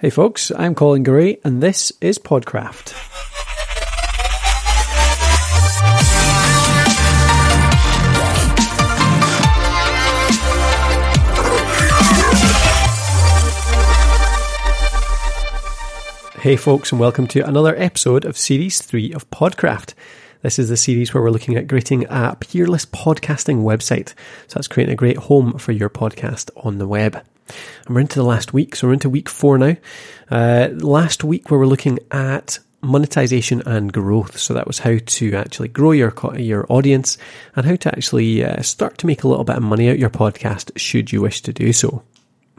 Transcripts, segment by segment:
Hey folks, I'm Colin Gray and this is Podcraft. Hey folks, and welcome to another episode of Series 3 of Podcraft. This is the series where we're looking at creating a peerless podcasting website. So that's creating a great home for your podcast on the web. And we're into the last week, so we're into week four now. Uh, last week, where we're looking at monetization and growth. So that was how to actually grow your your audience and how to actually uh, start to make a little bit of money out your podcast should you wish to do so.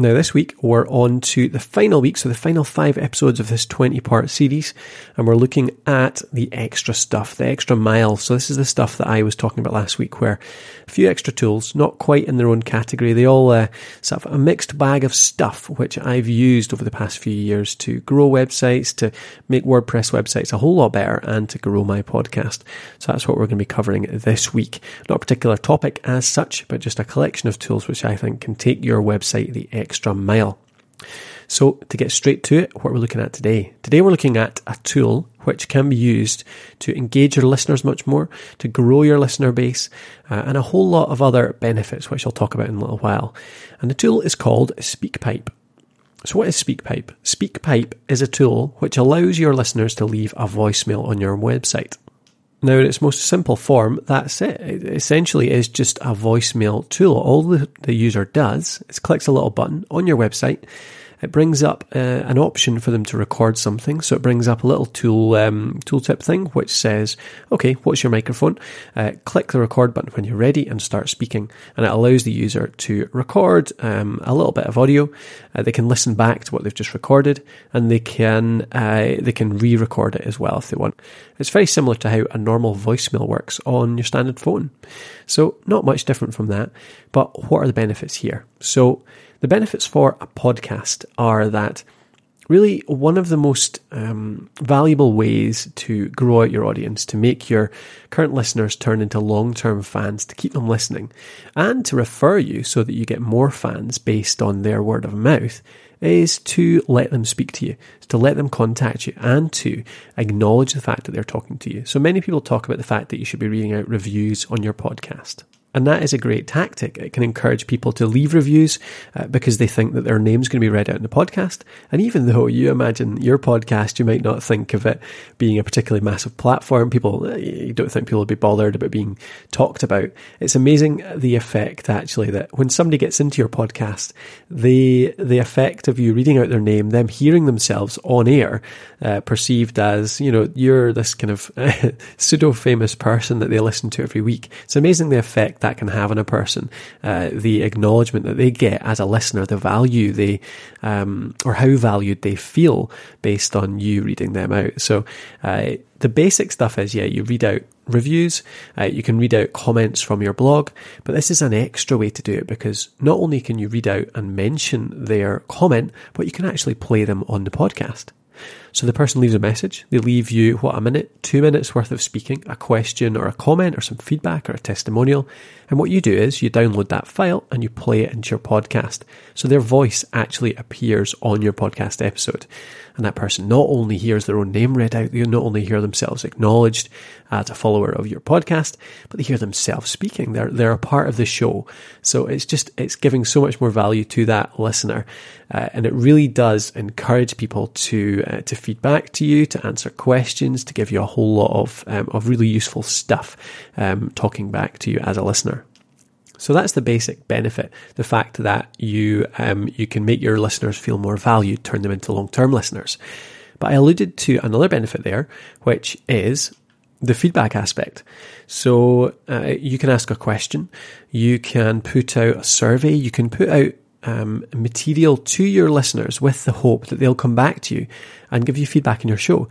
Now, this week we're on to the final week, so the final five episodes of this 20 part series, and we're looking at the extra stuff, the extra mile. So, this is the stuff that I was talking about last week, where a few extra tools, not quite in their own category, they all uh, sort of a mixed bag of stuff which I've used over the past few years to grow websites, to make WordPress websites a whole lot better, and to grow my podcast. So, that's what we're going to be covering this week. Not a particular topic as such, but just a collection of tools which I think can take your website the extra mile. So, to get straight to it, what we're looking at today. Today, we're looking at a tool which can be used to engage your listeners much more, to grow your listener base, uh, and a whole lot of other benefits, which I'll talk about in a little while. And the tool is called SpeakPipe. So, what is SpeakPipe? SpeakPipe is a tool which allows your listeners to leave a voicemail on your website. Now, in its most simple form, that's it. It essentially is just a voicemail tool. All the, the user does is clicks a little button on your website it brings up uh, an option for them to record something. So it brings up a little tool um, tooltip thing which says, "Okay, what's your microphone?" Uh, click the record button when you're ready and start speaking, and it allows the user to record um, a little bit of audio. Uh, they can listen back to what they've just recorded, and they can uh, they can re-record it as well if they want. It's very similar to how a normal voicemail works on your standard phone. So not much different from that. But what are the benefits here? So the benefits for a podcast are that really one of the most um, valuable ways to grow out your audience, to make your current listeners turn into long term fans, to keep them listening, and to refer you so that you get more fans based on their word of mouth. Is to let them speak to you, to let them contact you, and to acknowledge the fact that they're talking to you. So many people talk about the fact that you should be reading out reviews on your podcast. And that is a great tactic. It can encourage people to leave reviews uh, because they think that their name's going to be read out in the podcast. And even though you imagine your podcast, you might not think of it being a particularly massive platform. People, uh, you don't think people would be bothered about being talked about. It's amazing the effect actually that when somebody gets into your podcast, the, the effect of you reading out their name, them hearing themselves on air, uh, perceived as, you know, you're this kind of pseudo famous person that they listen to every week. It's amazing the effect that can have on a person, uh, the acknowledgement that they get as a listener, the value they, um, or how valued they feel based on you reading them out. So, uh, the basic stuff is, yeah, you read out reviews, uh, you can read out comments from your blog, but this is an extra way to do it because not only can you read out and mention their comment, but you can actually play them on the podcast. So the person leaves a message. They leave you, what, a minute, two minutes worth of speaking, a question or a comment or some feedback or a testimonial. And what you do is you download that file and you play it into your podcast. So their voice actually appears on your podcast episode. And that person not only hears their own name read out, they not only hear themselves acknowledged as a follower of your podcast, but they hear themselves speaking. They're, they're a part of the show. So it's just, it's giving so much more value to that listener. Uh, and it really does encourage people to, uh, to feed back to you, to answer questions, to give you a whole lot of, um, of really useful stuff, um, talking back to you as a listener. So that's the basic benefit: the fact that you um, you can make your listeners feel more valued, turn them into long term listeners. But I alluded to another benefit there, which is the feedback aspect. So uh, you can ask a question, you can put out a survey, you can put out um, material to your listeners with the hope that they'll come back to you and give you feedback in your show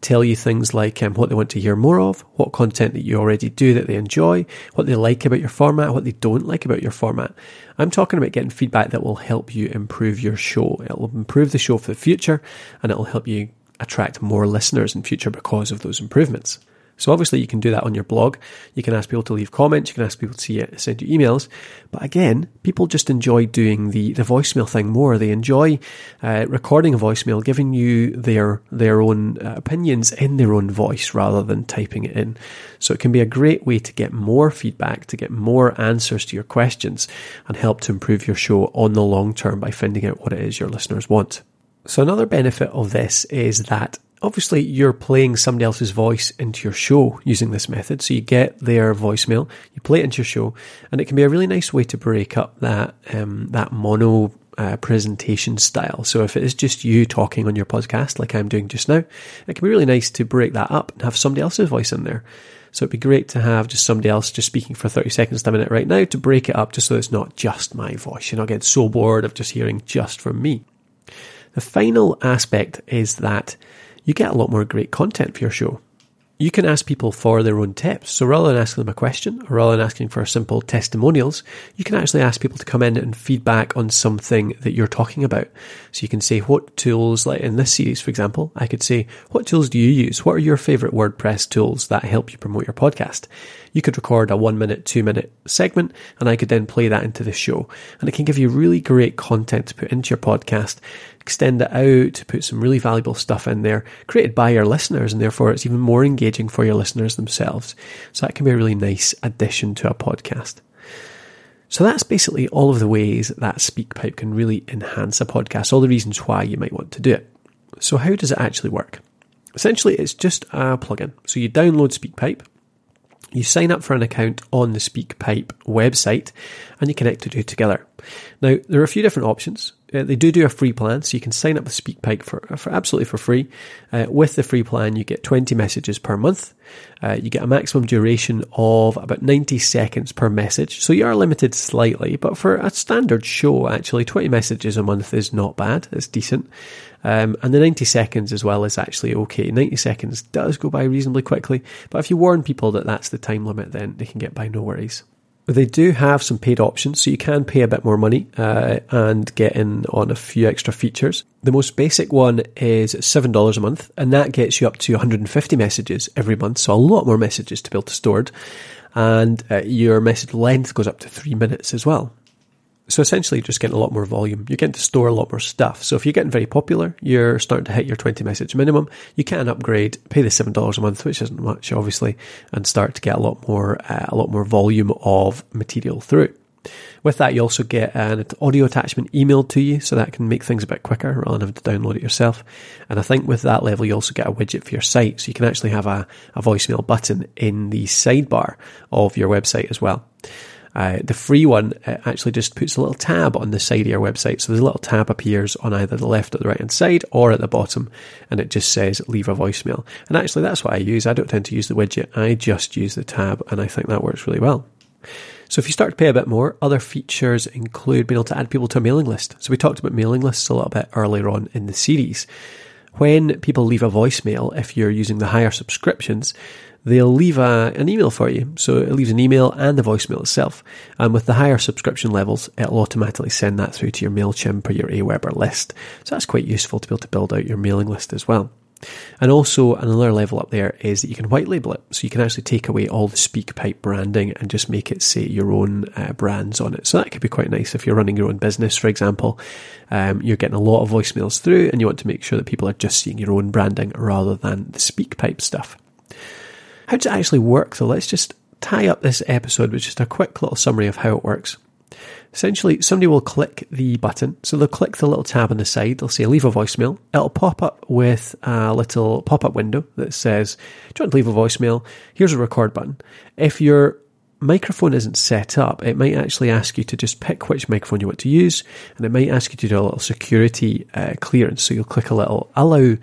tell you things like um, what they want to hear more of, what content that you already do that they enjoy, what they like about your format, what they don't like about your format. I'm talking about getting feedback that will help you improve your show. It will improve the show for the future and it will help you attract more listeners in future because of those improvements. So obviously you can do that on your blog. You can ask people to leave comments. You can ask people to it, send you emails. But again, people just enjoy doing the, the voicemail thing more. They enjoy uh, recording a voicemail, giving you their their own uh, opinions in their own voice rather than typing it in. So it can be a great way to get more feedback, to get more answers to your questions, and help to improve your show on the long term by finding out what it is your listeners want. So another benefit of this is that obviously you're playing somebody else's voice into your show using this method. So you get their voicemail, you play it into your show, and it can be a really nice way to break up that um, that mono uh, presentation style. So if it is just you talking on your podcast, like I'm doing just now, it can be really nice to break that up and have somebody else's voice in there. So it'd be great to have just somebody else just speaking for 30 seconds to a minute right now to break it up just so it's not just my voice. You're not getting so bored of just hearing just from me. The final aspect is that you get a lot more great content for your show. You can ask people for their own tips. So rather than asking them a question or rather than asking for simple testimonials, you can actually ask people to come in and feedback on something that you're talking about. So you can say, what tools, like in this series, for example, I could say, what tools do you use? What are your favorite WordPress tools that help you promote your podcast? You could record a one minute, two minute segment and I could then play that into the show. And it can give you really great content to put into your podcast extend it out, put some really valuable stuff in there, created by your listeners, and therefore it's even more engaging for your listeners themselves. So that can be a really nice addition to a podcast. So that's basically all of the ways that SpeakPipe can really enhance a podcast, all the reasons why you might want to do it. So how does it actually work? Essentially, it's just a plugin. So you download SpeakPipe, you sign up for an account on the SpeakPipe website, and you connect the two together. Now, there are a few different options. Uh, they do do a free plan, so you can sign up with SpeakPipe for, for absolutely for free. Uh, with the free plan, you get 20 messages per month. Uh, you get a maximum duration of about 90 seconds per message, so you are limited slightly, but for a standard show, actually, 20 messages a month is not bad. It's decent. Um, and the 90 seconds as well is actually okay. 90 seconds does go by reasonably quickly, but if you warn people that that's the time limit, then they can get by no worries. They do have some paid options, so you can pay a bit more money uh, and get in on a few extra features. The most basic one is $7 a month, and that gets you up to 150 messages every month, so a lot more messages to be able to store. And uh, your message length goes up to three minutes as well. So essentially, you're just getting a lot more volume. You're getting to store a lot more stuff. So if you're getting very popular, you're starting to hit your 20 message minimum. You can upgrade, pay the seven dollars a month, which isn't much, obviously, and start to get a lot more, uh, a lot more volume of material through. With that, you also get an audio attachment emailed to you, so that can make things a bit quicker rather than having to download it yourself. And I think with that level, you also get a widget for your site, so you can actually have a, a voicemail button in the sidebar of your website as well. Uh, the free one uh, actually just puts a little tab on the side of your website. So there's a little tab appears on either the left or the right hand side or at the bottom, and it just says leave a voicemail. And actually, that's what I use. I don't tend to use the widget, I just use the tab, and I think that works really well. So if you start to pay a bit more, other features include being able to add people to a mailing list. So we talked about mailing lists a little bit earlier on in the series. When people leave a voicemail, if you're using the higher subscriptions, they'll leave a, an email for you. So it leaves an email and the voicemail itself. And with the higher subscription levels, it'll automatically send that through to your MailChimp or your Aweber list. So that's quite useful to be able to build out your mailing list as well. And also another level up there is that you can white label it. So you can actually take away all the SpeakPipe branding and just make it say your own uh, brands on it. So that could be quite nice if you're running your own business, for example. Um, you're getting a lot of voicemails through and you want to make sure that people are just seeing your own branding rather than the SpeakPipe stuff. How does it actually work? So let's just tie up this episode with just a quick little summary of how it works. Essentially, somebody will click the button. So they'll click the little tab on the side. They'll say leave a voicemail. It'll pop up with a little pop up window that says, Do you want to leave a voicemail? Here's a record button. If your microphone isn't set up, it might actually ask you to just pick which microphone you want to use, and it might ask you to do a little security uh, clearance. So you'll click a little allow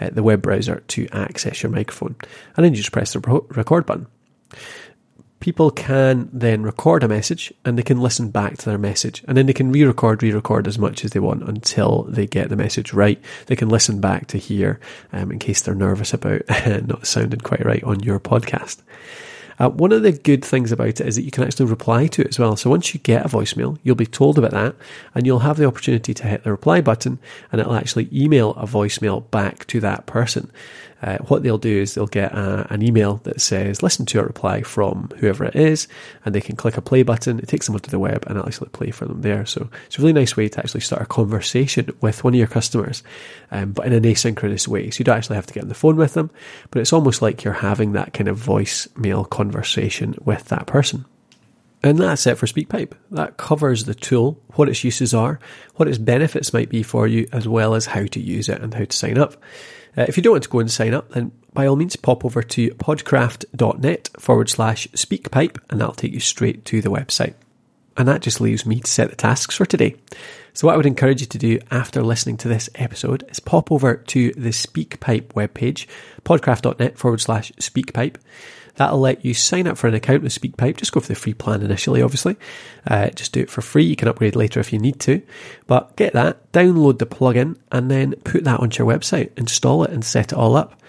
uh, the web browser to access your microphone. And then you just press the record button. People can then record a message and they can listen back to their message and then they can re-record, re-record as much as they want until they get the message right. They can listen back to hear um, in case they're nervous about not sounding quite right on your podcast. Uh, one of the good things about it is that you can actually reply to it as well. So once you get a voicemail, you'll be told about that and you'll have the opportunity to hit the reply button and it'll actually email a voicemail back to that person. Uh, what they'll do is they'll get a, an email that says, listen to a reply from whoever it is, and they can click a play button. It takes them onto the web and it'll actually play for them there. So it's a really nice way to actually start a conversation with one of your customers, um, but in an asynchronous way. So you don't actually have to get on the phone with them, but it's almost like you're having that kind of voicemail conversation with that person. And that's it for SpeakPipe. That covers the tool, what its uses are, what its benefits might be for you, as well as how to use it and how to sign up. Uh, if you don't want to go and sign up, then by all means pop over to podcraft.net forward slash speakpipe and that'll take you straight to the website. And that just leaves me to set the tasks for today. So what I would encourage you to do after listening to this episode is pop over to the SpeakPipe webpage, podcraft.net forward slash speakpipe. That'll let you sign up for an account with SpeakPipe. Just go for the free plan initially, obviously. Uh, just do it for free. You can upgrade later if you need to. But get that, download the plugin, and then put that onto your website. Install it and set it all up.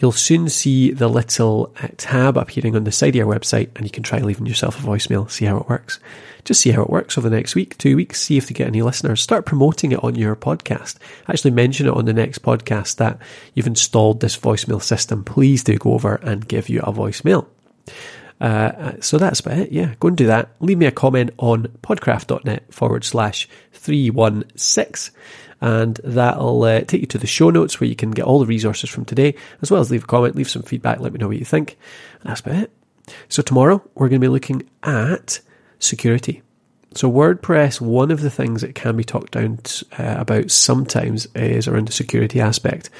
You'll soon see the little tab appearing on the side of your website, and you can try leaving yourself a voicemail, see how it works. Just see how it works over the next week, two weeks, see if you get any listeners. Start promoting it on your podcast. Actually, mention it on the next podcast that you've installed this voicemail system. Please do go over and give you a voicemail. Uh, so that's about it. Yeah, go and do that. Leave me a comment on podcraft.net forward slash 316 and that'll uh, take you to the show notes where you can get all the resources from today, as well as leave a comment, leave some feedback, let me know what you think. And that's about it. So tomorrow we're going to be looking at security. So WordPress, one of the things that can be talked down uh, about sometimes is around the security aspect.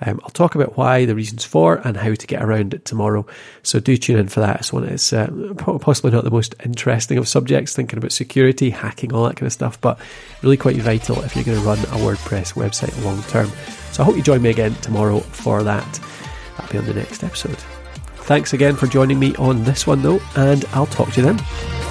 Um, I'll talk about why, the reasons for, and how to get around it tomorrow. So do tune in for that. It's one is uh, possibly not the most interesting of subjects, thinking about security, hacking, all that kind of stuff, but really quite vital if you're going to run a WordPress website long term. So I hope you join me again tomorrow for that. That'll be on the next episode. Thanks again for joining me on this one, though, and I'll talk to you then.